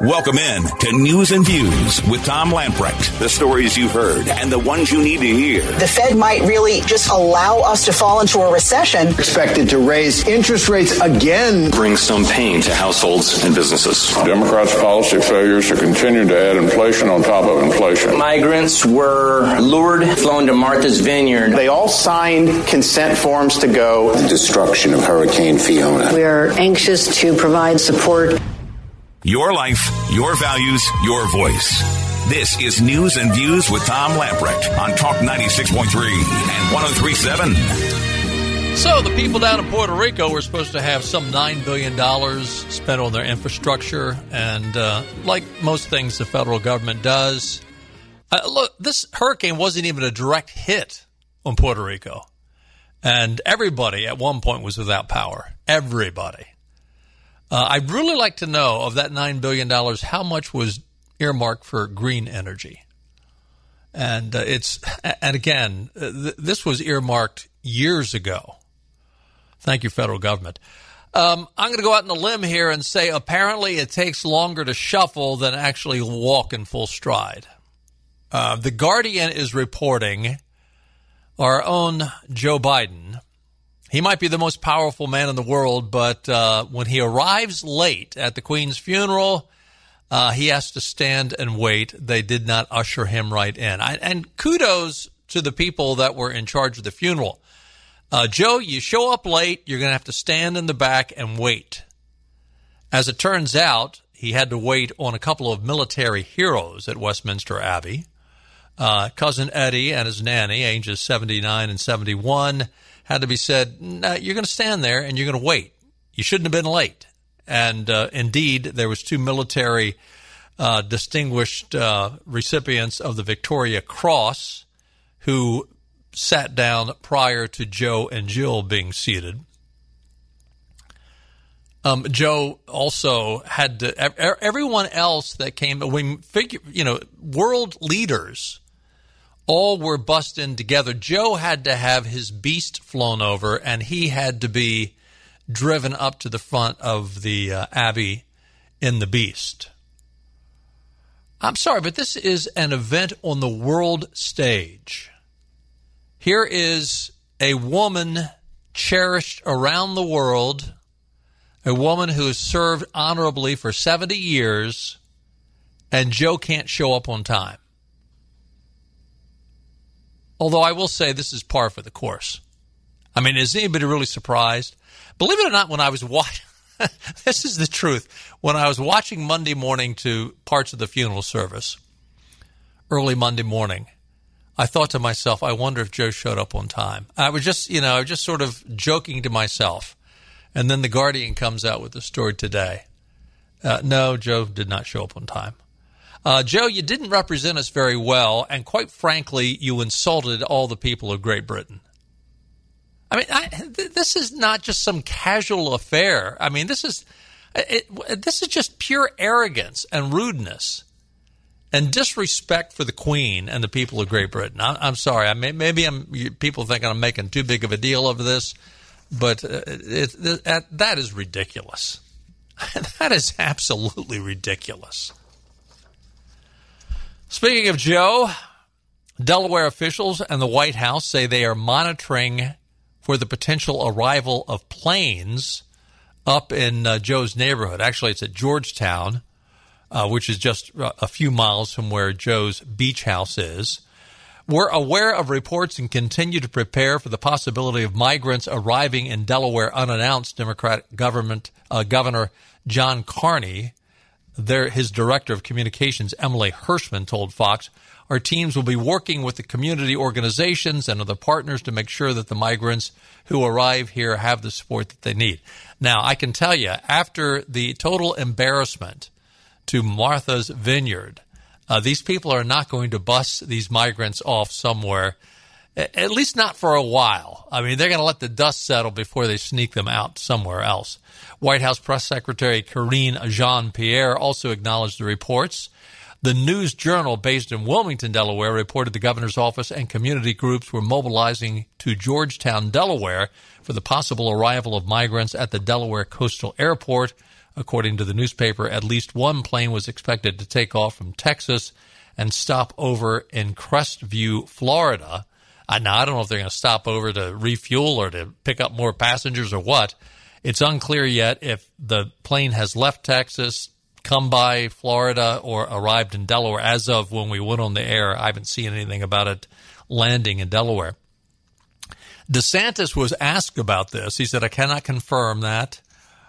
Welcome in to News and Views with Tom Lamprecht. The stories you've heard and the ones you need to hear. The Fed might really just allow us to fall into a recession. Expected to raise interest rates again. Bring some pain to households and businesses. Democrats' policy failures are continuing to add inflation on top of inflation. Migrants were lured, flown to Martha's Vineyard. They all signed consent forms to go. The destruction of Hurricane Fiona. We are anxious to provide support. Your life, your values, your voice. This is News and Views with Tom Lamprecht on Talk 96.3 and 1037. So, the people down in Puerto Rico were supposed to have some $9 billion spent on their infrastructure. And uh, like most things the federal government does, uh, look, this hurricane wasn't even a direct hit on Puerto Rico. And everybody at one point was without power. Everybody. Uh, I'd really like to know of that $9 billion, how much was earmarked for green energy? And uh, it's, and again, uh, th- this was earmarked years ago. Thank you, federal government. Um, I'm going to go out on a limb here and say apparently it takes longer to shuffle than actually walk in full stride. Uh, the Guardian is reporting our own Joe Biden he might be the most powerful man in the world, but uh, when he arrives late at the Queen's funeral, uh, he has to stand and wait. They did not usher him right in. I, and kudos to the people that were in charge of the funeral. Uh, Joe, you show up late, you're going to have to stand in the back and wait. As it turns out, he had to wait on a couple of military heroes at Westminster Abbey. Uh, cousin Eddie and his nanny, ages 79 and 71 had to be said, no, you're going to stand there and you're going to wait. You shouldn't have been late. And uh, indeed, there was two military uh, distinguished uh, recipients of the Victoria Cross who sat down prior to Joe and Jill being seated. Um, Joe also had to. Everyone else that came, we figure, you know, world leaders all were busting together. Joe had to have his beast flown over, and he had to be driven up to the front of the uh, Abbey in the beast. I'm sorry, but this is an event on the world stage. Here is a woman cherished around the world, a woman who has served honorably for 70 years, and Joe can't show up on time. Although I will say this is par for the course. I mean, is anybody really surprised? Believe it or not, when I was watching, this is the truth. When I was watching Monday morning to parts of the funeral service, early Monday morning, I thought to myself, I wonder if Joe showed up on time. I was just, you know, I was just sort of joking to myself. And then the Guardian comes out with the story today. Uh, no, Joe did not show up on time. Uh, Joe, you didn't represent us very well, and quite frankly, you insulted all the people of Great Britain. I mean, I, th- this is not just some casual affair. I mean, this is it, this is just pure arrogance and rudeness and disrespect for the Queen and the people of Great Britain. I, am sorry. I may, maybe I'm people think I'm making too big of a deal of this, but uh, it, it, that is ridiculous. that is absolutely ridiculous. Speaking of Joe, Delaware officials and the White House say they are monitoring for the potential arrival of planes up in uh, Joe's neighborhood. Actually, it's at Georgetown, uh, which is just a few miles from where Joe's beach house is. We're aware of reports and continue to prepare for the possibility of migrants arriving in Delaware unannounced. Democratic government uh, Governor John Carney their, his director of communications, Emily Hirschman, told Fox, our teams will be working with the community organizations and other partners to make sure that the migrants who arrive here have the support that they need. Now, I can tell you, after the total embarrassment to Martha's Vineyard, uh, these people are not going to bus these migrants off somewhere, at least not for a while. I mean, they're going to let the dust settle before they sneak them out somewhere else. White House Press Secretary Karine Jean Pierre also acknowledged the reports. The News Journal, based in Wilmington, Delaware, reported the governor's office and community groups were mobilizing to Georgetown, Delaware, for the possible arrival of migrants at the Delaware Coastal Airport, According to the newspaper, at least one plane was expected to take off from Texas and stop over in Crestview, Florida. Uh, now, I don't know if they're going to stop over to refuel or to pick up more passengers or what. It's unclear yet if the plane has left Texas, come by Florida, or arrived in Delaware. As of when we went on the air, I haven't seen anything about it landing in Delaware. DeSantis was asked about this. He said, I cannot confirm that.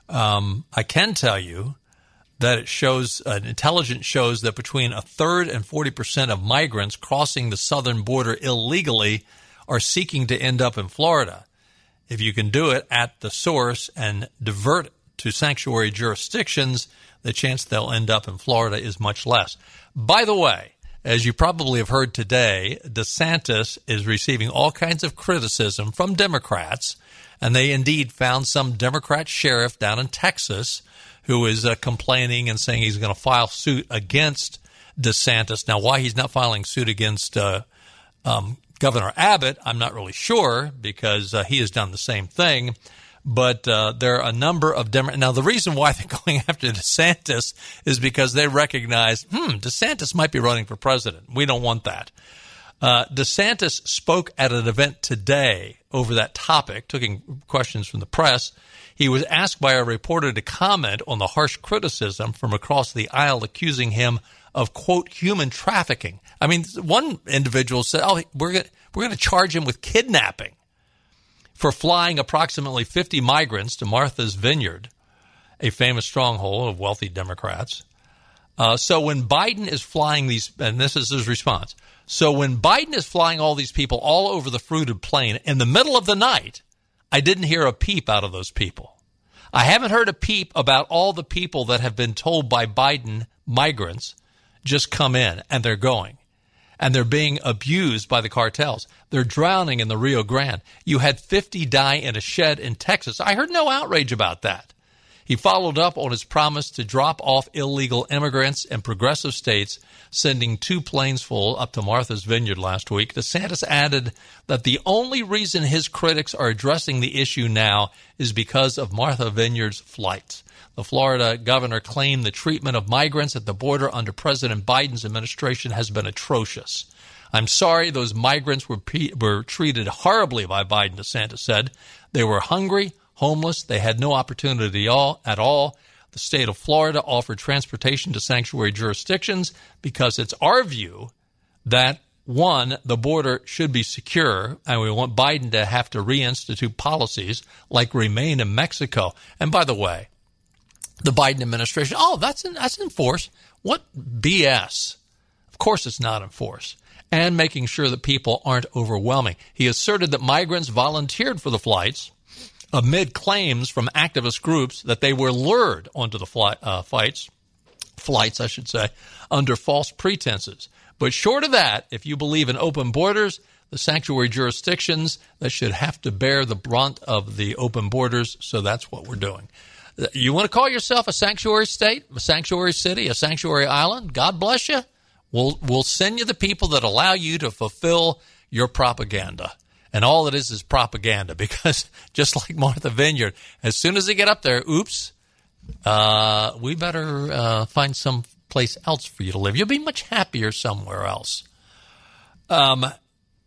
Um, I can tell you that it shows, uh, intelligence shows that between a third and 40% of migrants crossing the southern border illegally are seeking to end up in Florida. If you can do it at the source and divert to sanctuary jurisdictions, the chance they'll end up in Florida is much less. By the way, as you probably have heard today, DeSantis is receiving all kinds of criticism from Democrats, and they indeed found some Democrat sheriff down in Texas who is uh, complaining and saying he's going to file suit against DeSantis. Now, why he's not filing suit against uh, um, Governor Abbott, I'm not really sure because uh, he has done the same thing. But uh, there are a number of Democrats. Now, the reason why they're going after DeSantis is because they recognize, hmm, DeSantis might be running for president. We don't want that. Uh, DeSantis spoke at an event today over that topic, taking questions from the press. He was asked by a reporter to comment on the harsh criticism from across the aisle accusing him of, quote, human trafficking. I mean, one individual said, oh, we're going we're going to charge him with kidnapping for flying approximately 50 migrants to Martha's Vineyard, a famous stronghold of wealthy Democrats. Uh, so when Biden is flying these, and this is his response. So when Biden is flying all these people all over the fruited plain in the middle of the night, I didn't hear a peep out of those people. I haven't heard a peep about all the people that have been told by Biden migrants just come in and they're going and they're being abused by the cartels. They're drowning in the Rio Grande. You had 50 die in a shed in Texas. I heard no outrage about that. He followed up on his promise to drop off illegal immigrants in progressive states, sending two planes full up to Martha's Vineyard last week. DeSantis added that the only reason his critics are addressing the issue now is because of Martha Vineyard's flights. The Florida governor claimed the treatment of migrants at the border under President Biden's administration has been atrocious. I'm sorry those migrants were, were treated horribly by Biden, DeSantis said. They were hungry, homeless, they had no opportunity all, at all. The state of Florida offered transportation to sanctuary jurisdictions because it's our view that one, the border should be secure, and we want Biden to have to reinstitute policies like remain in Mexico. And by the way, the Biden administration. Oh, that's in, that's in force. What BS? Of course, it's not in force. And making sure that people aren't overwhelming. He asserted that migrants volunteered for the flights amid claims from activist groups that they were lured onto the flight, uh, flights, flights, I should say, under false pretenses. But short of that, if you believe in open borders, the sanctuary jurisdictions that should have to bear the brunt of the open borders. So that's what we're doing. You want to call yourself a sanctuary state, a sanctuary city, a sanctuary island? God bless you. We'll, we'll send you the people that allow you to fulfill your propaganda. And all it is is propaganda because just like Martha Vineyard, as soon as they get up there, oops, uh, we better uh, find some place else for you to live. You'll be much happier somewhere else. Um,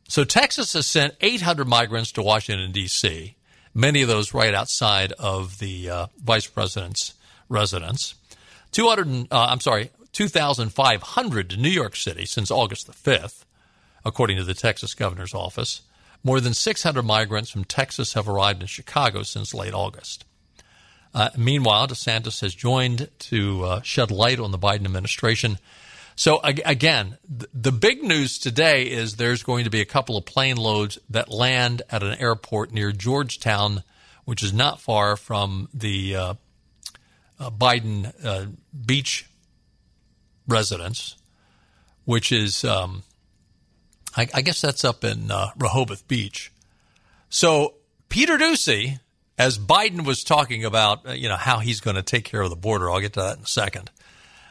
so Texas has sent 800 migrants to Washington, D.C many of those right outside of the uh, vice president's residence. 200, uh, I'm sorry, 2,500 to New York City since August the 5th, according to the Texas governor's office. More than 600 migrants from Texas have arrived in Chicago since late August. Uh, meanwhile, DeSantis has joined to uh, shed light on the Biden administration so again, the big news today is there's going to be a couple of plane loads that land at an airport near Georgetown, which is not far from the uh, uh, Biden uh, beach residence, which is, um, I, I, guess that's up in uh, Rehoboth Beach. So Peter Doocy, as Biden was talking about, uh, you know, how he's going to take care of the border, I'll get to that in a second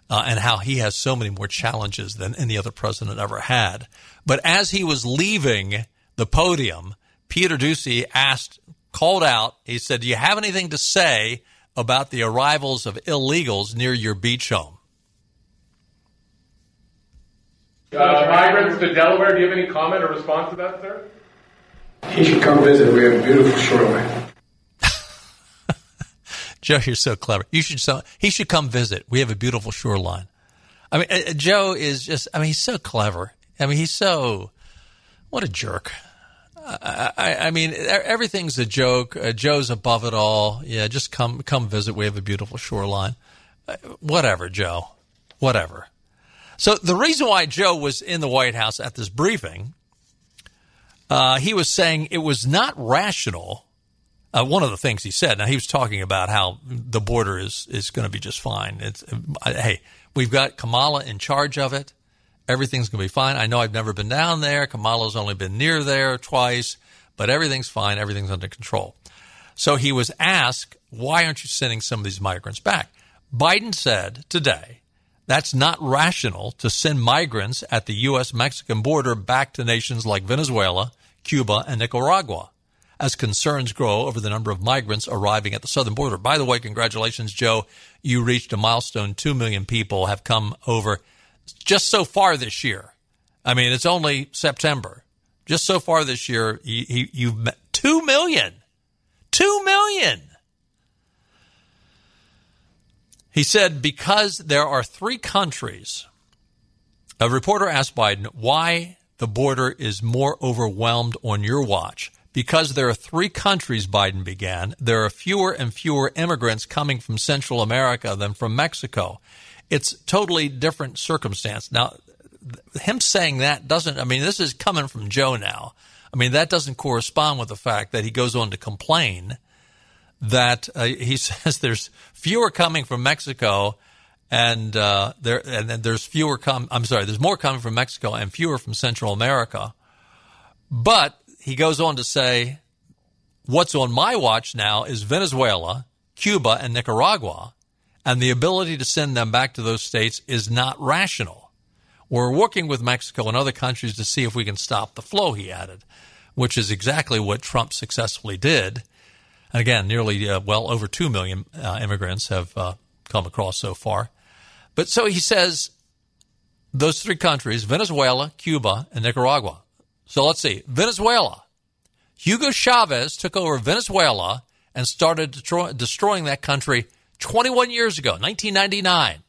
uh, and how he has so many more challenges than any other president ever had. But as he was leaving the podium, Peter Doocy asked, called out, he said, Do you have anything to say about the arrivals of illegals near your beach home? Uh, migrants to Delaware, do you have any comment or response to that, sir? He should come visit. We have a beautiful shoreline. Joe, you're so clever. You should so he should come visit. We have a beautiful shoreline. I mean, uh, Joe is just. I mean, he's so clever. I mean, he's so. What a jerk. I, I, I mean, everything's a joke. Uh, Joe's above it all. Yeah, just come come visit. We have a beautiful shoreline. Uh, whatever, Joe. Whatever. So the reason why Joe was in the White House at this briefing, uh, he was saying it was not rational uh, one of the things he said. Now he was talking about how the border is is going to be just fine. It's uh, hey, we've got Kamala in charge of it. Everything's going to be fine. I know I've never been down there. Kamala's only been near there twice, but everything's fine. Everything's under control. So he was asked, why aren't you sending some of these migrants back? Biden said today that's not rational to send migrants at the U.S. Mexican border back to nations like Venezuela, Cuba, and Nicaragua as concerns grow over the number of migrants arriving at the southern border. By the way, congratulations, Joe. You reached a milestone. Two million people have come over just so far this year. I mean, it's only September. Just so far this year, you, you've met two million. Two million. He said, because there are three countries. A reporter asked Biden why the border is more overwhelmed on your watch because there are three countries, Biden began, there are fewer and fewer immigrants coming from Central America than from Mexico. It's totally different circumstance. Now, him saying that doesn't, I mean, this is coming from Joe now. I mean, that doesn't correspond with the fact that he goes on to complain that uh, he says there's fewer coming from Mexico and uh, there and then there's fewer come I'm sorry, there's more coming from Mexico and fewer from Central America. But he goes on to say, What's on my watch now is Venezuela, Cuba, and Nicaragua, and the ability to send them back to those states is not rational. We're working with Mexico and other countries to see if we can stop the flow, he added, which is exactly what Trump successfully did. And again, nearly, uh, well, over 2 million uh, immigrants have uh, come across so far. But so he says those three countries, Venezuela, Cuba, and Nicaragua, so let's see. Venezuela. Hugo Chavez took over Venezuela and started destroying that country 21 years ago, 1999.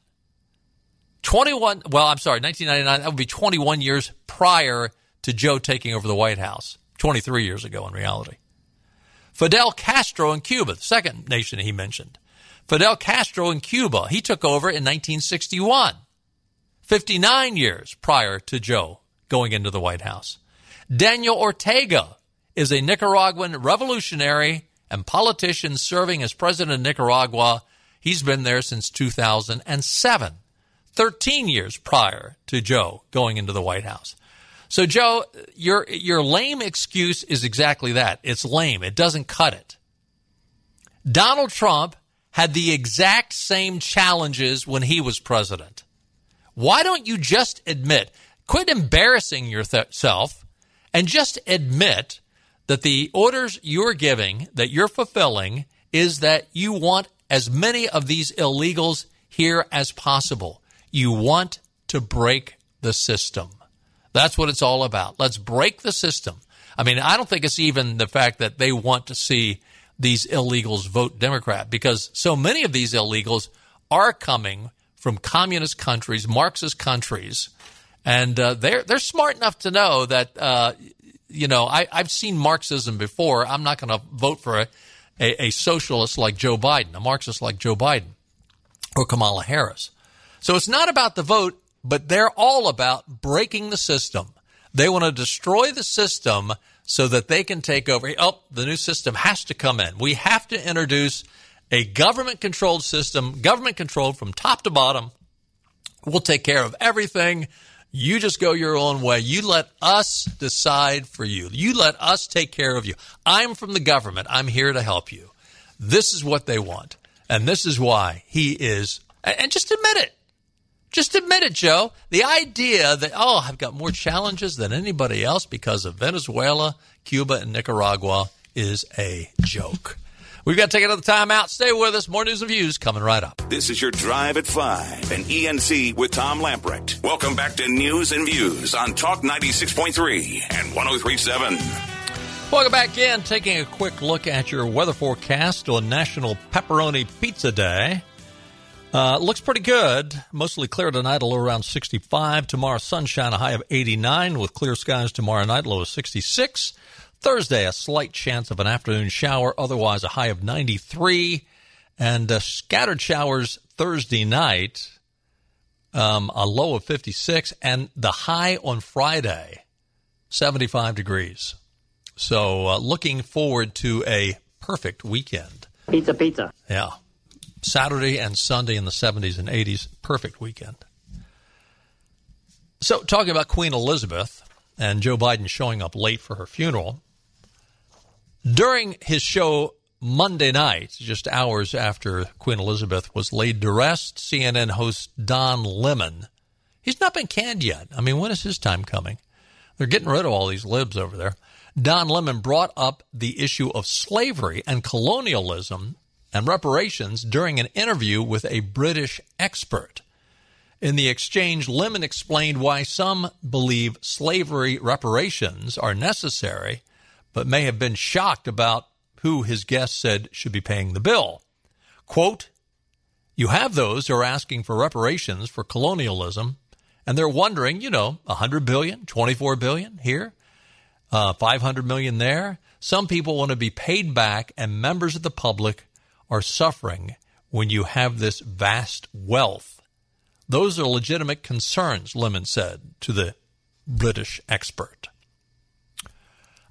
21, well, I'm sorry, 1999, that would be 21 years prior to Joe taking over the White House. 23 years ago in reality. Fidel Castro in Cuba, the second nation he mentioned. Fidel Castro in Cuba, he took over in 1961, 59 years prior to Joe going into the White House. Daniel Ortega is a Nicaraguan revolutionary and politician serving as president of Nicaragua. He's been there since 2007, 13 years prior to Joe going into the White House. So, Joe, your, your lame excuse is exactly that. It's lame. It doesn't cut it. Donald Trump had the exact same challenges when he was president. Why don't you just admit, quit embarrassing yourself and just admit that the orders you're giving, that you're fulfilling, is that you want as many of these illegals here as possible. You want to break the system. That's what it's all about. Let's break the system. I mean, I don't think it's even the fact that they want to see these illegals vote Democrat because so many of these illegals are coming from communist countries, Marxist countries, and uh, they're they're smart enough to know that uh, you know I, I've seen Marxism before. I'm not going to vote for a, a, a socialist like Joe Biden, a Marxist like Joe Biden, or Kamala Harris. So it's not about the vote, but they're all about breaking the system. They want to destroy the system so that they can take over. Oh, the new system has to come in. We have to introduce a government controlled system, government controlled from top to bottom. We'll take care of everything. You just go your own way. You let us decide for you. You let us take care of you. I'm from the government. I'm here to help you. This is what they want. And this is why he is. And just admit it. Just admit it, Joe. The idea that, oh, I've got more challenges than anybody else because of Venezuela, Cuba, and Nicaragua is a joke. We've got to take another time out. Stay with us. More news and views coming right up. This is your Drive at 5 and ENC with Tom Lamprecht. Welcome back to News and Views on Talk 96.3 and 1037. Welcome back in. Taking a quick look at your weather forecast on National Pepperoni Pizza Day. Uh, looks pretty good. Mostly clear tonight, a low around 65. Tomorrow, sunshine, a high of 89 with clear skies tomorrow night, low of 66. Thursday, a slight chance of an afternoon shower, otherwise a high of 93. And uh, scattered showers Thursday night, um, a low of 56. And the high on Friday, 75 degrees. So uh, looking forward to a perfect weekend. Pizza, pizza. Yeah. Saturday and Sunday in the 70s and 80s, perfect weekend. So, talking about Queen Elizabeth and Joe Biden showing up late for her funeral, during his show Monday night, just hours after Queen Elizabeth was laid to rest, CNN host Don Lemon, he's not been canned yet. I mean, when is his time coming? They're getting rid of all these libs over there. Don Lemon brought up the issue of slavery and colonialism and reparations during an interview with a British expert. In the exchange, Lemon explained why some believe slavery reparations are necessary, but may have been shocked about who his guest said should be paying the bill. Quote, You have those who are asking for reparations for colonialism, and they're wondering, you know, 100 billion, 24 billion here, uh, 500 million there. Some people want to be paid back, and members of the public are suffering when you have this vast wealth. Those are legitimate concerns, Lemon said to the British expert.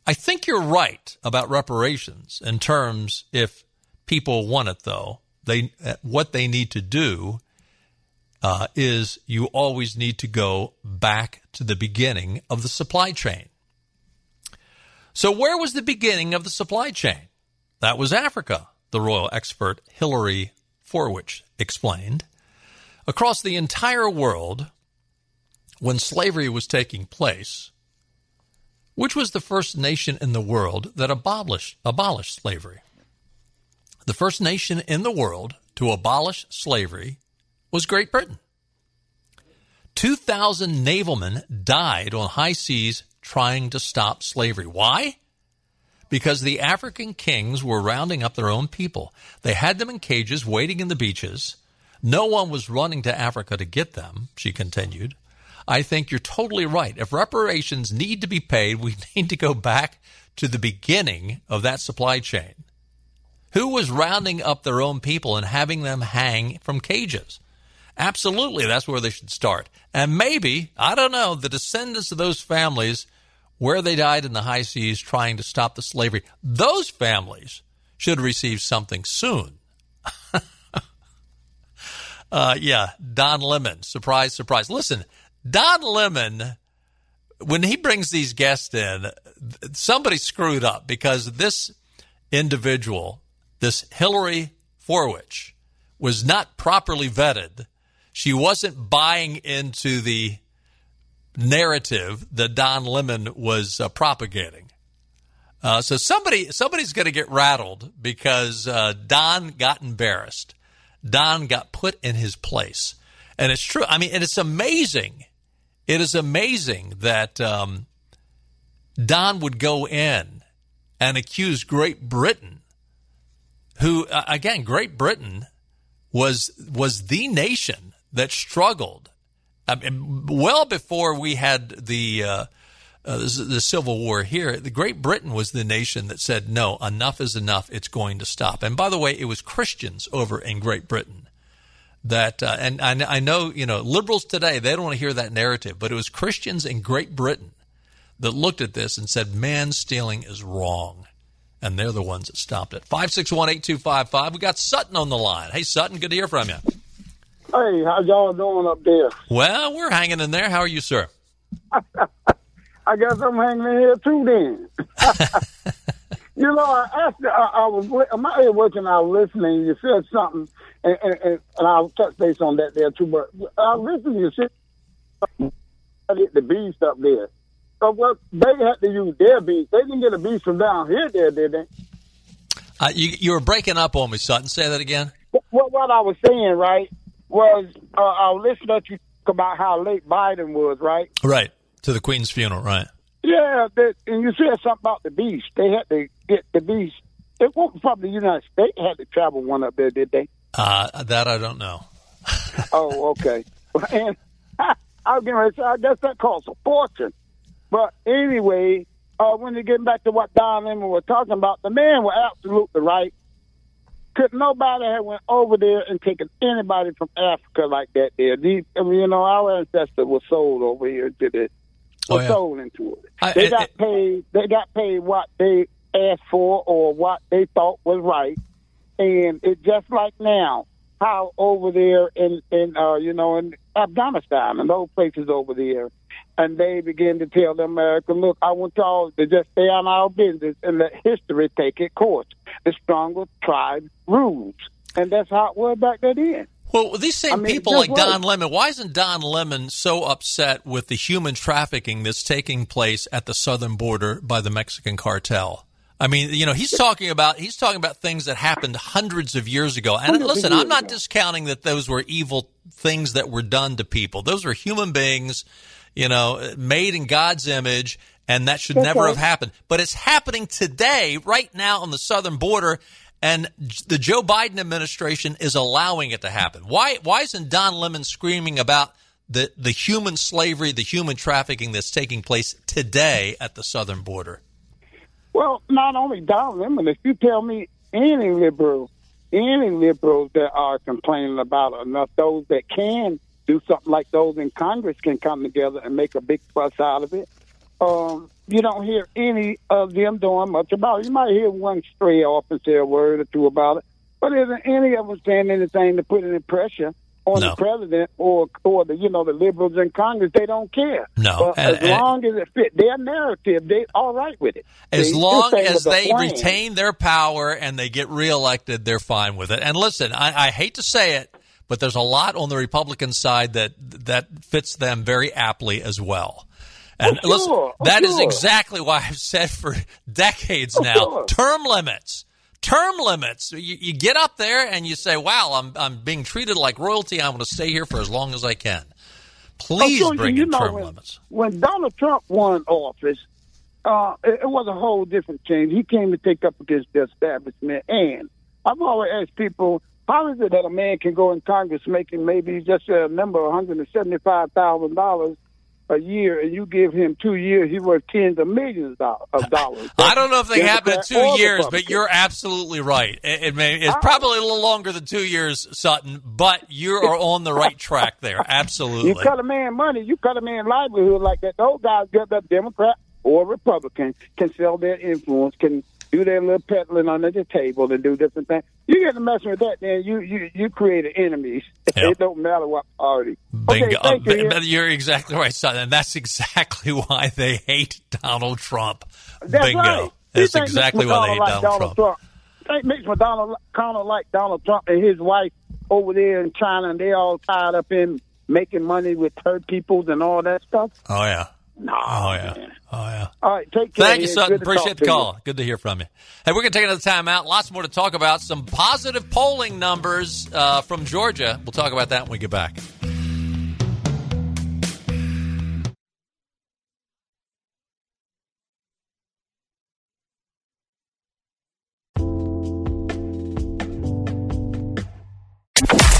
I think you're right about reparations in terms if people want it, though. They what they need to do uh, is you always need to go back to the beginning of the supply chain. So, where was the beginning of the supply chain? That was Africa, the royal expert Hilary Fordwich explained. Across the entire world, when slavery was taking place, which was the first nation in the world that abolished, abolished slavery? The first nation in the world to abolish slavery was Great Britain. 2,000 navalmen died on high seas trying to stop slavery. Why? Because the African kings were rounding up their own people. They had them in cages waiting in the beaches. No one was running to Africa to get them, she continued. I think you're totally right. If reparations need to be paid, we need to go back to the beginning of that supply chain. Who was rounding up their own people and having them hang from cages? Absolutely, that's where they should start. And maybe, I don't know, the descendants of those families where they died in the high seas trying to stop the slavery, those families should receive something soon. uh, yeah, Don Lemon. Surprise, surprise. Listen, Don Lemon, when he brings these guests in, somebody screwed up because this individual, this Hilary Fordwich, was not properly vetted. She wasn't buying into the narrative that Don Lemon was uh, propagating. Uh, so somebody somebody's going to get rattled because uh, Don got embarrassed. Don got put in his place, and it's true. I mean, and it's amazing. It is amazing that um, Don would go in and accuse Great Britain, who uh, again, Great Britain was was the nation that struggled I mean, well before we had the, uh, uh, the the Civil War here, the Great Britain was the nation that said, "No, enough is enough. It's going to stop." And by the way, it was Christians over in Great Britain that, uh, and I, I know you know liberals today they don't want to hear that narrative, but it was Christians in Great Britain that looked at this and said, "Man stealing is wrong." And they're the ones that stopped it. 561 8255. We got Sutton on the line. Hey, Sutton, good to hear from you. Hey, how y'all doing up there? Well, we're hanging in there. How are you, sir? I guess I'm hanging in here too. Then, you know, I asked. I, I was my ear working. I was listening. You said something, and, and, and, and I'll touch base on that there too. But I was listening. You said the beast up there. So what they had to use their beast. They didn't get a beast from down here, there, did they? Uh, you, you were breaking up on me, Sutton. Say that again. What, what I was saying, right, was uh, listening to you talk about how late Biden was, right? Right. To the Queen's funeral, right. Yeah, they, and you said something about the beast. They had to get the beast. It wasn't from the United States. Had to travel one up there, did they? Uh, that I don't know. oh, okay. And I, I was going to say, I guess that costs a fortune. But anyway, uh, when you get back to what Don Lemon was talking about, the man was absolutely right. Could nobody have went over there and taken anybody from Africa like that there? These, I mean, you know, our ancestors were sold over here to the Oh, yeah. sold into it. I- they I- got paid. They got paid what they asked for or what they thought was right, and it's just like now. How over there in in uh, you know in Afghanistan and those places over there, and they begin to tell the American, look, I want y'all to just stay on our business and let history take its course. The stronger tribe rules, and that's how it was back then. Well, these same I mean, people like Don. Lemon, why isn't Don Lemon so upset with the human trafficking that's taking place at the southern border by the Mexican cartel? I mean, you know, he's talking about he's talking about things that happened hundreds of years ago. And listen, I'm not ago. discounting that those were evil things that were done to people. Those were human beings, you know, made in God's image, and that should That's never have happened. But it's happening today, right now on the southern border, and the Joe Biden administration is allowing it to happen. Why? Why isn't Don Lemon screaming about the the human slavery, the human trafficking that's taking place today at the southern border? Well, not only Don Lemon, if you tell me any liberal, any liberals that are complaining about it, enough those that can do something like those in Congress can come together and make a big fuss out of it. Um, you don't hear any of them doing much about it. You might hear one stray off and say a word or two about it, but isn't any of them saying anything to put any pressure on No. the president or or the you know the liberals in Congress? They don't care. No, and- as and- long as it fit their narrative, they all right with it. As See, long as they plan. retain their power and they get reelected, they're fine with it. And listen, I, I hate to say it, but there's a lot on the Republican side that that fits them very aptly as well. Oh, and Oh, listen, sure. Oh, that is sure. exactly why I've said for decades Oh, now, sure. term limits. Term limits. You, you get up there and you say, "Wow, I'm I'm being treated like royalty. I'm going to stay here for as long as I can." Please Oh, sure, bring you in know, term when, limits. When Donald Trump won office, uh, it, it was a whole different change. He came to take up against the establishment. And I've always asked people, how is it that a man can go in Congress making maybe just a number of $175,000 a year and you give him two years, he worth tens of millions of dollars. I don't know if they happen in two years, but you're absolutely right. It, it may, it's I- probably a little longer than two years, Sutton, but you are on the right track there. Absolutely. You cut a man money, you cut a man livelihood like that. Those guys, get that Democrat or Republican, can sell their influence, can do their little peddling under the table and do different things. You get to messing with that, then you you you create enemies. Yeah. it don't matter what party. Bingo. Okay, thank you. Uh, you're exactly right, son, And that's exactly why they hate Donald Trump. That's Bingo. right. That's exactly why they hate like Donald, Trump. Think Mitch McDonald kind of like Donald Trump and his wife over there in China, and they all tied up in making money with third peoples and all that stuff. Oh, yeah. No. Oh, yeah. man. Oh, yeah. All right, take care. Thank you. Sutton. Appreciate the to you. call. Good to hear from you. Hey, we're going to take another time out. Lots more to talk about. Some positive polling numbers uh, from Georgia. We'll talk about that when we get back.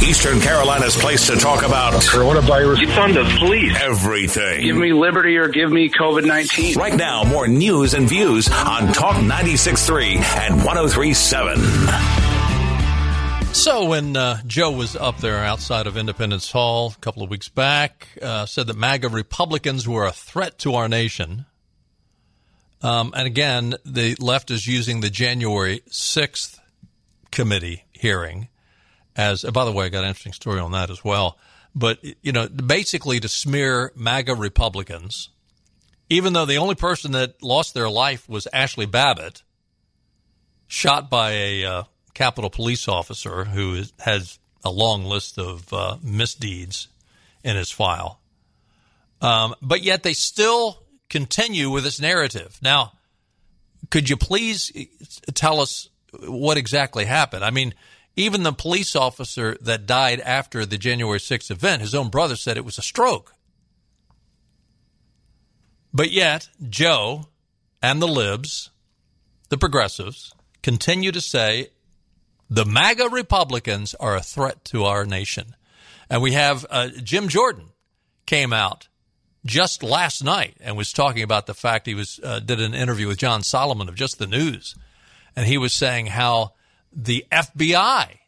Eastern Carolina's place to talk about Coronavirus. It's on the police. everything. Give me liberty or give me COVID 19. Right now, more news and views on Talk 96.3 and 103.7. So when uh, Joe was up there outside of Independence Hall a couple of weeks back, uh, said that MAGA Republicans were a threat to our nation. Um, and again, the left is using the January 6th committee hearing as, by the way, I got an interesting story on that as well. But, you know, basically to smear MAGA Republicans, even though the only person that lost their life was Ashley Babbitt, shot by a uh, Capitol police officer who is, has a long list of uh, misdeeds in his file. Um, but yet they still continue with this narrative. Now, could you please tell us what exactly happened. I mean, even the police officer that died after the January 6th event, his own brother said it was a stroke. But yet, Joe and the libs, the progressives, continue to say the MAGA Republicans are a threat to our nation. And we have uh, Jim Jordan came out just last night and was talking about the fact he was uh, did an interview with John Solomon of Just the News, and he was saying how the FBI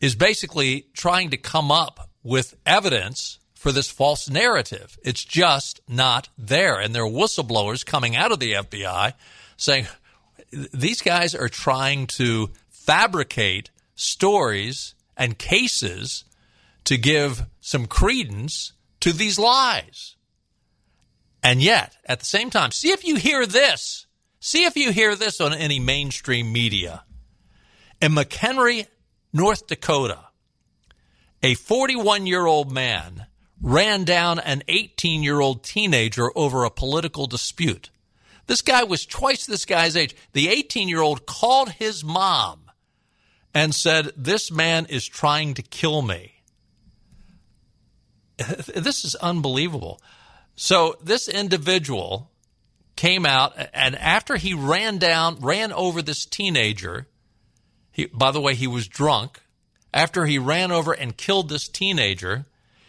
is basically trying to come up with evidence for this false narrative. It's just not there, and there are whistleblowers coming out of the FBI saying these guys are trying to fabricate stories and cases to give some credence to these lies. And yet, at the same time, see if you hear this. See if you hear this on any mainstream media. In McHenry, North Dakota, a 41 year old man ran down an 18 year old teenager over a political dispute. This guy was twice this guy's age. The 18 year old called his mom and said, This man is trying to kill me. this is unbelievable. So this individual came out, and after he ran down, ran over this teenager, he, by the way, he was drunk. After he ran over and killed this teenager,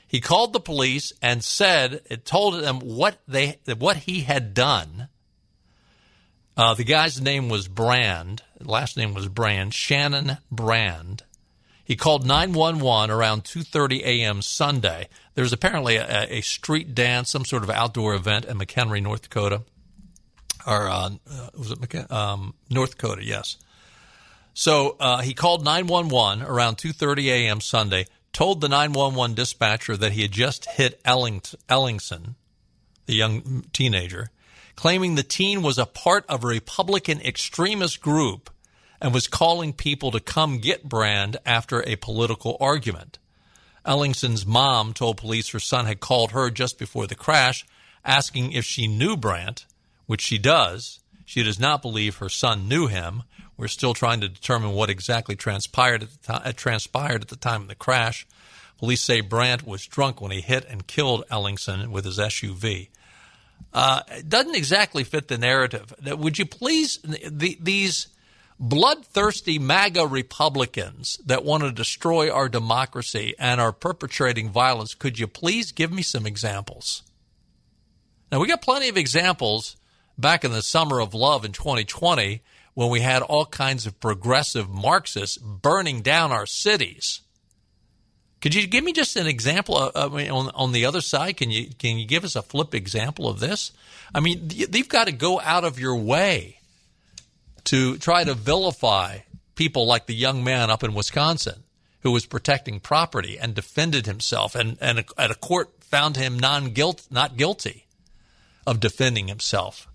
he called the police and said, it told them what they, what he had done. Uh, the guy's name was Brandt. Last name was Brandt. Shannon Brandt. He called 911 around 2:30 a.m. Sunday. There's apparently a, a, street dance, some sort of outdoor event in McHenry, North Dakota, or uh, uh was it McHen- um, North Dakota? Yes. So uh, he called 911 around 2:30 a.m. Sunday. Told the 911 dispatcher that he had just hit Elling- Ellingson, the young teenager, claiming the teen was a part of a Republican extremist group and was calling people to come get Brandt after a political argument. Ellingson's mom told police her son had called her just before the crash, asking if she knew Brandt, which she does. She does not believe her son knew him. We're still trying to determine what exactly transpired at the, uh, transpired at the time of the crash. Police say Brandt was drunk when he hit and killed Ellingson with his SUV. Uh, it doesn't exactly fit the narrative. Would you please, the, these bloodthirsty MAGA Republicans that want to destroy our democracy and are perpetrating violence, could you please give me some examples? Now, we got plenty of examples back in the summer of love in 2020 when we had all kinds of progressive Marxists burning down our cities. Could you give me just an example? Of, I mean, on, on the other side, can you can you give us a flip example of this? I mean, they've got to go out of your way to try to vilify people like the young man up in Wisconsin who was protecting property and defended himself, and, and a, at a court found him non guilt not guilty of defending himself.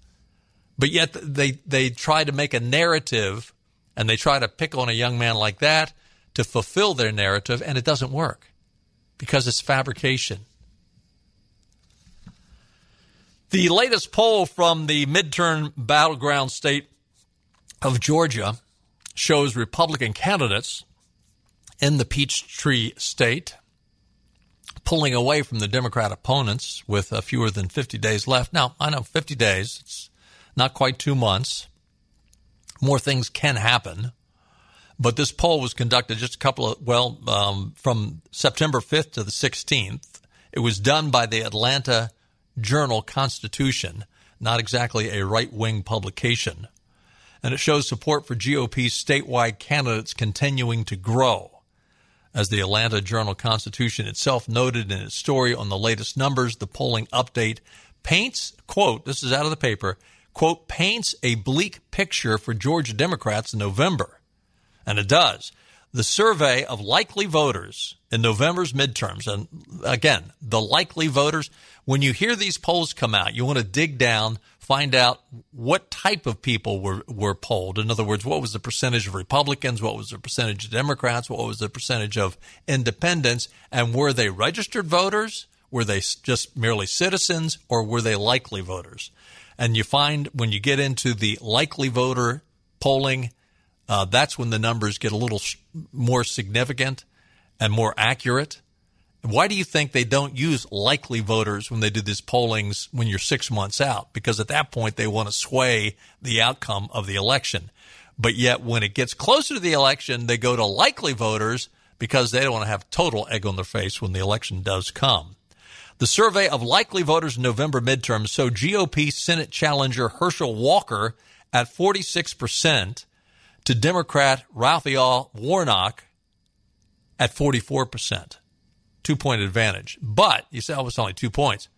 But yet they they try to make a narrative, and they try to pick on a young man like that to fulfill their narrative, and it doesn't work because it's fabrication. The latest poll from the midterm battleground state of Georgia shows Republican candidates in the Peachtree state pulling away from the Democrat opponents with fewer than 50 days left. Now, I know 50 days, it's not quite two months. More things can happen. But this poll was conducted just a couple of, well, um, from September 5th to the 16th. It was done by the Atlanta Journal Constitution, not exactly a right wing publication and it shows support for GOP statewide candidates continuing to grow. As the Atlanta Journal Constitution itself noted in its story on the latest numbers, the polling update paints, quote, this is out of the paper, quote, paints a bleak picture for Georgia Democrats in November. And it does. The survey of likely voters in November's midterms, and again, the likely voters, when you hear these polls come out, you want to dig down, find out what type of people were, were polled. In other words, what was the percentage of Republicans? What was the percentage of Democrats? What was the percentage of independents? And were they registered voters? Were they just merely citizens or were they likely voters? And you find when you get into the likely voter polling, uh, that's when the numbers get a little more significant and more accurate. Why do you think they don't use likely voters when they do these pollings when you're six months out? Because at that point they want to sway the outcome of the election. But yet when it gets closer to the election, they go to likely voters because they don't want to have total egg on their face when the election does come. The survey of likely voters in November midterms showed GOP Senate challenger Herschel Walker at 46% to Democrat Raphael Warnock at 44%. Two point advantage. But you say, oh, it's only two points.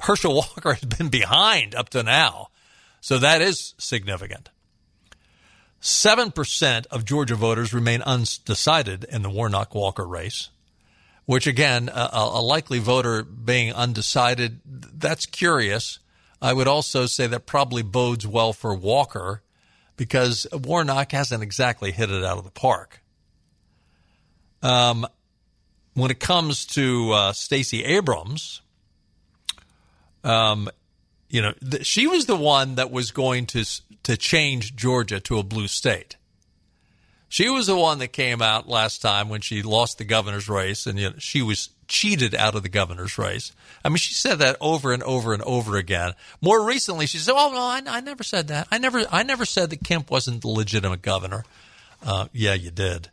Herschel Walker has been behind up to now. So that is significant. 7% of Georgia voters remain undecided in the Warnock Walker race, which again, a, a, likely voter being undecided, that's curious. I would also say that probably bodes well for Walker because Warnock hasn't exactly hit it out of the park. Um, when it comes to uh, Stacey Abrams, um, you know, th- she was the one that was going to to change Georgia to a blue state. She was the one that came out last time when she lost the governor's race, and you know, she was cheated out of the governor's race. I mean, she said that over and over and over again. More recently, she said, "Oh no, I, I never said that. I never, I never said that Kemp wasn't the legitimate governor." Uh, yeah, you did.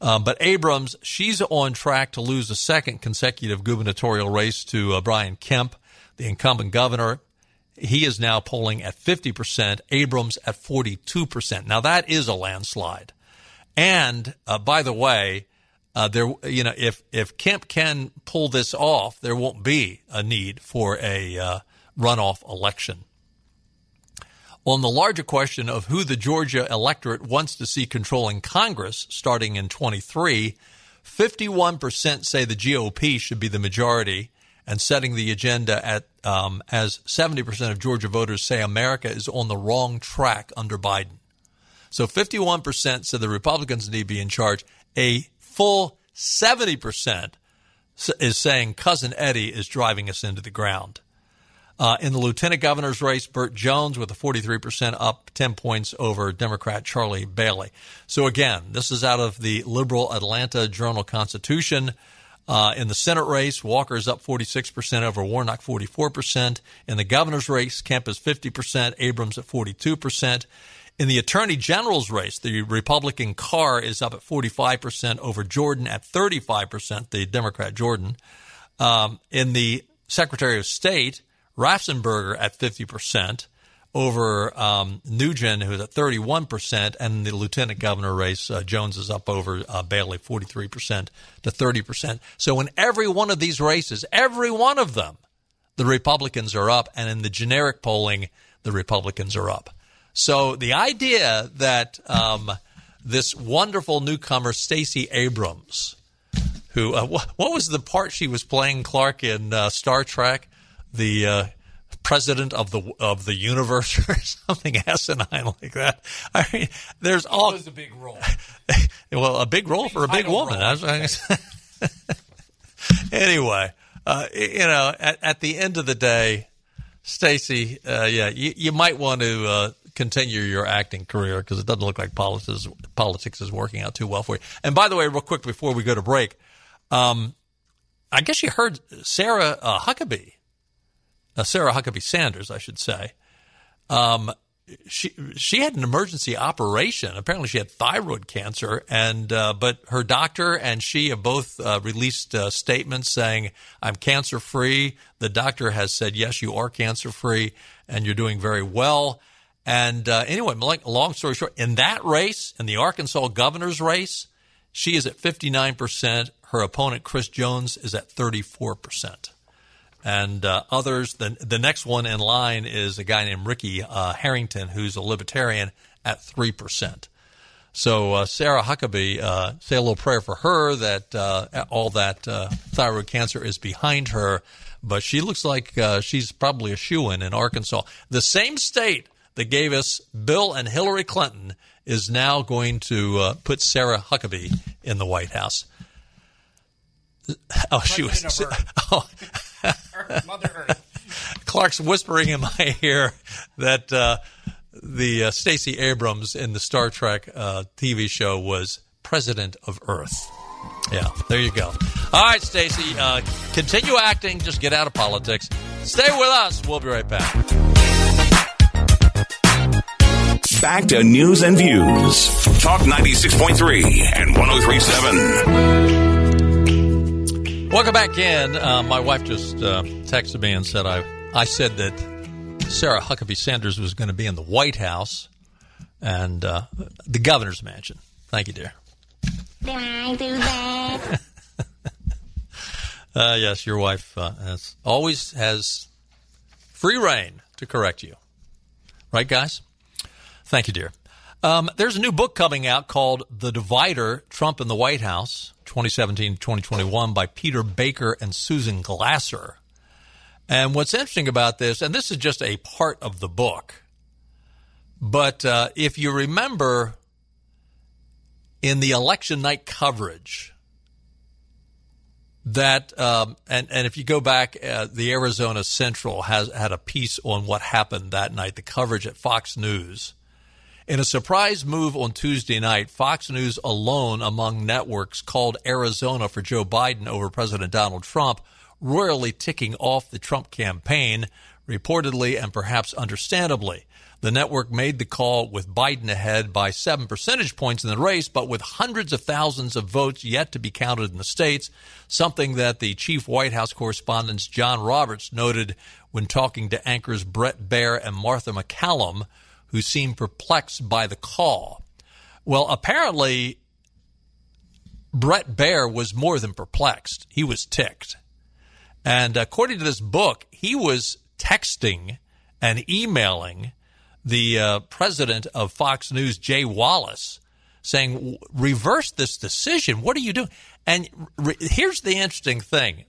Um, but Abrams, she's on track to lose a second consecutive gubernatorial race to uh, Brian Kemp, the incumbent governor. He is now polling at 50%, Abrams at 42%. Now that is a landslide. And uh, by the way, uh, there, you know, if if Kemp can pull this off, there won't be a need for a uh, runoff election. On the larger question of who the Georgia electorate wants to see controlling Congress starting in 23, 51% say the GOP should be the majority, and setting the agenda at um, as 70% of Georgia voters say America is on the wrong track under Biden. So 51% said the Republicans need to be in charge. A full 70% is saying cousin Eddie is driving us into the ground. Uh, in the lieutenant governor's race, Burt Jones with a 43% up 10 points over Democrat Charlie Bailey. So again, this is out of the liberal Atlanta Journal Constitution. Uh, in the Senate race, Walker is up 46% over Warnock 44%. In the governor's race, Kemp is 50%, Abrams at 42%. In the attorney general's race, the Republican Carr is up at 45% over Jordan at 35%, the Democrat Jordan. Um, in the Secretary of State, Raffensperger at 50% over um, Nugent, who's at 31%, and the lieutenant governor race, uh, Jones is up over uh, Bailey, 43% to 30%. So in every one of these races, every one of them, the Republicans are up, and in the generic polling, the Republicans are up. So the idea that um, this wonderful newcomer, Stacey Abrams, who, uh, what, what was the part she was playing, Clark, in uh, Star Trek? The uh, president of the of the universe or something asinine like that. I mean, there's all. It was a big role. well, a big role for a big woman. anyway, uh, you know, at, at, the end of the day, Stacey, uh, yeah, you, you, might want to uh, continue your acting career because it doesn't look like politics politics is working out too well for you. And by the way, real quick before we go to break, um, I guess you heard Sarah uh, Huckabee uh, Sarah Huckabee Sanders, I should say. Um, she she had an emergency operation. Apparently, she had thyroid cancer, and uh, but her doctor and she have both uh, released uh, statements saying, "I'm cancer free." The doctor has said, "Yes, you are cancer free, and you're doing very well." And uh, anyway, long story short, in that race, in the Arkansas governor's race, she is at 59 percent. Her opponent, Chris Jones, is at 34 percent and uh, others. The, the next one in line is a guy named Ricky uh, Harrington, who's a libertarian at 3%. So uh, Sarah Huckabee, uh, say a little prayer for her that uh, all that uh, thyroid cancer is behind her. But she looks like she's probably a shoe in in Arkansas. The same state that gave us Bill and Hillary Clinton is now going to put Sarah Huckabee in the White House. Oh, she was. Oh, Mother Earth. Clark's whispering in my ear that uh, the uh, Stacey Abrams in the Star Trek uh, TV show was president of Earth. Yeah, there you go. All right, Stacey, uh, continue acting. Just get out of politics. Stay with us. We'll be right back. Back to news and views. Talk 96.3 and 1037. Welcome back in. Uh, my wife just uh, texted me and said I I said that Sarah Huckabee Sanders was going to be in the White House and uh, the governor's mansion. Thank you, dear. Did I do that? uh, yes, your wife uh, has, always has free reign to correct you. Right, guys? Thank you, dear. Um, there's a new book coming out called The Divider Trump in the White House, 2017 2021, by Peter Baker and Susan Glasser. And what's interesting about this, and this is just a part of the book, but uh, if you remember in the election night coverage, that um, and and if you go back, uh, the Arizona Central has had a piece on what happened that night. The coverage at Fox News, in a surprise move on Tuesday night, Fox News alone among networks called Arizona for Joe Biden over President Donald Trump royally ticking off the Trump campaign, reportedly and perhaps understandably. The network made the call with Biden ahead by seven percentage points in the race, but with hundreds of thousands of votes yet to be counted in the states, something that the chief White House correspondent John Roberts noted when talking to anchors Brett Baier and Martha MacCallum, who seemed perplexed by the call. Well, apparently, Brett Baier was more than perplexed. He was ticked. And according to this book, he was texting and emailing the uh, president of Fox News, Jay Wallace, saying, reverse this decision. What are you doing? And re- here's the interesting thing.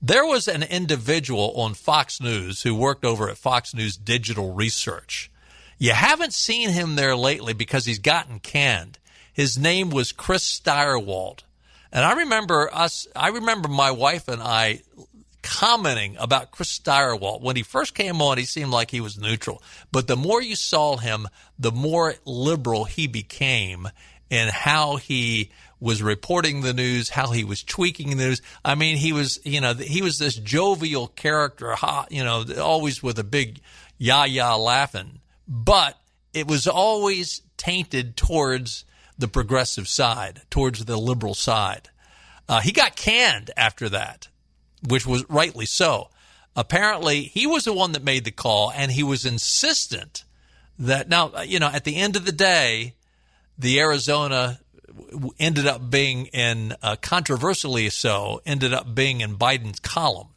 There was an individual on Fox News who worked over at Fox News Digital Research. You haven't seen him there lately because he's gotten canned. His name was Chris Stirewalt. And I remember us, I remember my wife and I commenting about Chris Stirewalt. When he first came on, he seemed like he was neutral. But the more you saw him, the more liberal he became in how he was reporting the news, how he was tweaking the news. I mean, he was, you know, he was this jovial character, you know, always with a big yah yah laughing. But it was always tainted towards the progressive side, towards the liberal side. Uh, he got canned after that which was rightly so. Apparently, he was the one that made the call, and he was insistent that now, you know, at the end of the day, the Arizona ended up being in, uh, controversially so, ended up being in Biden's column.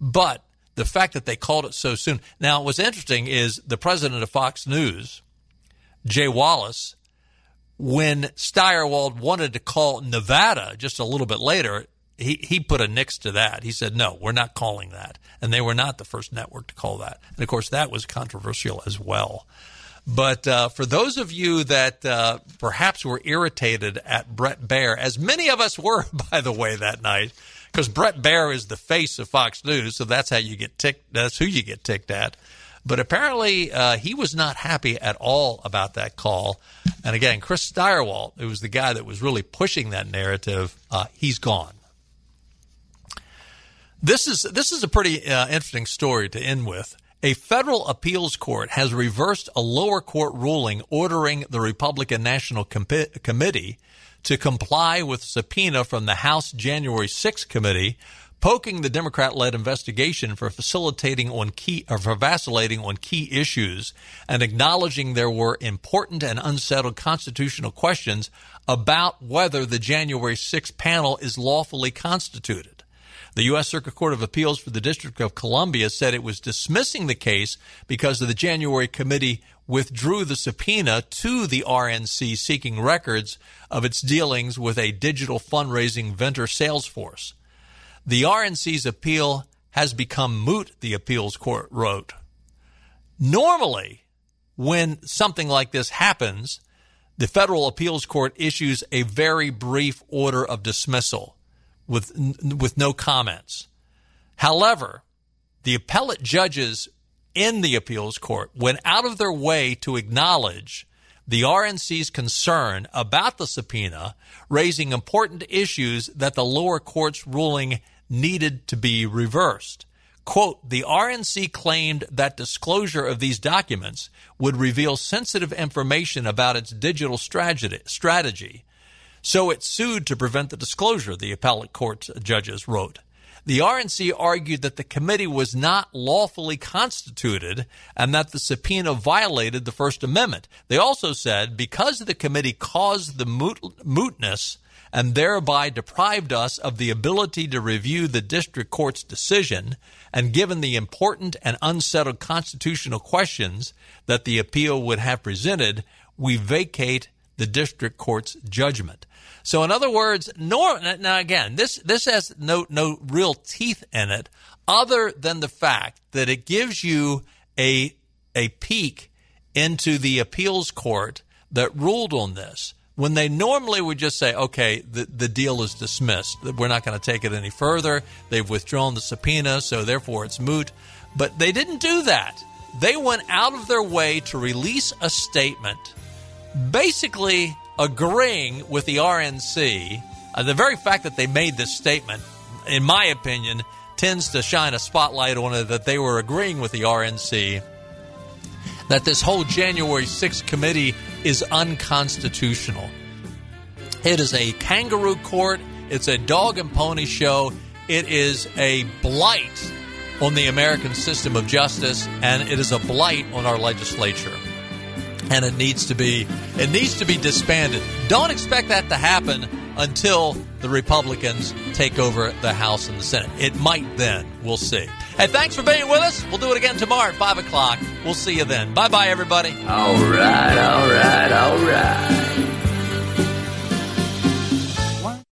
But the fact that they called it so soon. Now, what's interesting is the president of Fox News, Jay Wallace, when Stirewalt wanted to call Nevada just a little bit later, he, he put a nix to that. He said, no, we're not calling that. And they were not the first network to call that. And of course, that was controversial as well. But uh, for those of you that uh, perhaps were irritated at Brett Baier, as many of us were, by the way, that night, because Brett Baier is the face of Fox News, so that's how you get ticked. That's who you get ticked at. But apparently, uh, he was not happy at all about that call. And again, Chris Stirewalt, who was the guy that was really pushing that narrative, uh, he's gone. This is this is a pretty uh, interesting story to end with. A federal appeals court has reversed a lower court ruling ordering the Republican National Com- Committee to comply with subpoena from the House January 6 committee poking the Democrat-led investigation for facilitating on key or for vacillating on key issues and acknowledging there were important and unsettled constitutional questions about whether the January 6 panel is lawfully constituted. The U.S. Circuit Court of Appeals for the District of Columbia said it was dismissing the case because the January committee withdrew the subpoena to the RNC seeking records of its dealings with a digital fundraising vendor Salesforce. The RNC's appeal has become moot, the appeals court wrote. Normally, when something like this happens, the federal appeals court issues a very brief order of dismissal with with no comments. However, the appellate judges in the appeals court went out of their way to acknowledge the RNC's concern about the subpoena, raising important issues that the lower court's ruling needed to be reversed. Quote, the RNC claimed that disclosure of these documents would reveal sensitive information about its digital strategy. So it sued to prevent the disclosure, the appellate court judges wrote. The RNC argued that the committee was not lawfully constituted and that the subpoena violated the First Amendment. They also said because the committee caused the moot- mootness and thereby deprived us of the ability to review the district court's decision, and given the important and unsettled constitutional questions that the appeal would have presented, we vacate the district court's judgment. So, in other words, now again, this this has no no real teeth in it, other than the fact that it gives you a a peek into the appeals court that ruled on this when they normally would just say, okay, the, the deal is dismissed. We're not going to take it any further. They've withdrawn the subpoena, so therefore it's moot. But they didn't do that. They went out of their way to release a statement basically agreeing with the RNC. Uh, the very fact that they made this statement, in my opinion, tends to shine a spotlight on it that they were agreeing with the RNC that this whole January 6th committee is unconstitutional. It is a kangaroo court, it's a dog and pony show, it is a blight on the American system of justice, and it is a blight on our legislature. And it needs to be it needs to be disbanded. Don't expect that to happen until the Republicans take over the House and the Senate. It might then. We'll see. Hey, thanks for being with us. We'll do it again tomorrow at 5 o'clock. We'll see you then. Bye bye, everybody. All right, all right, all right.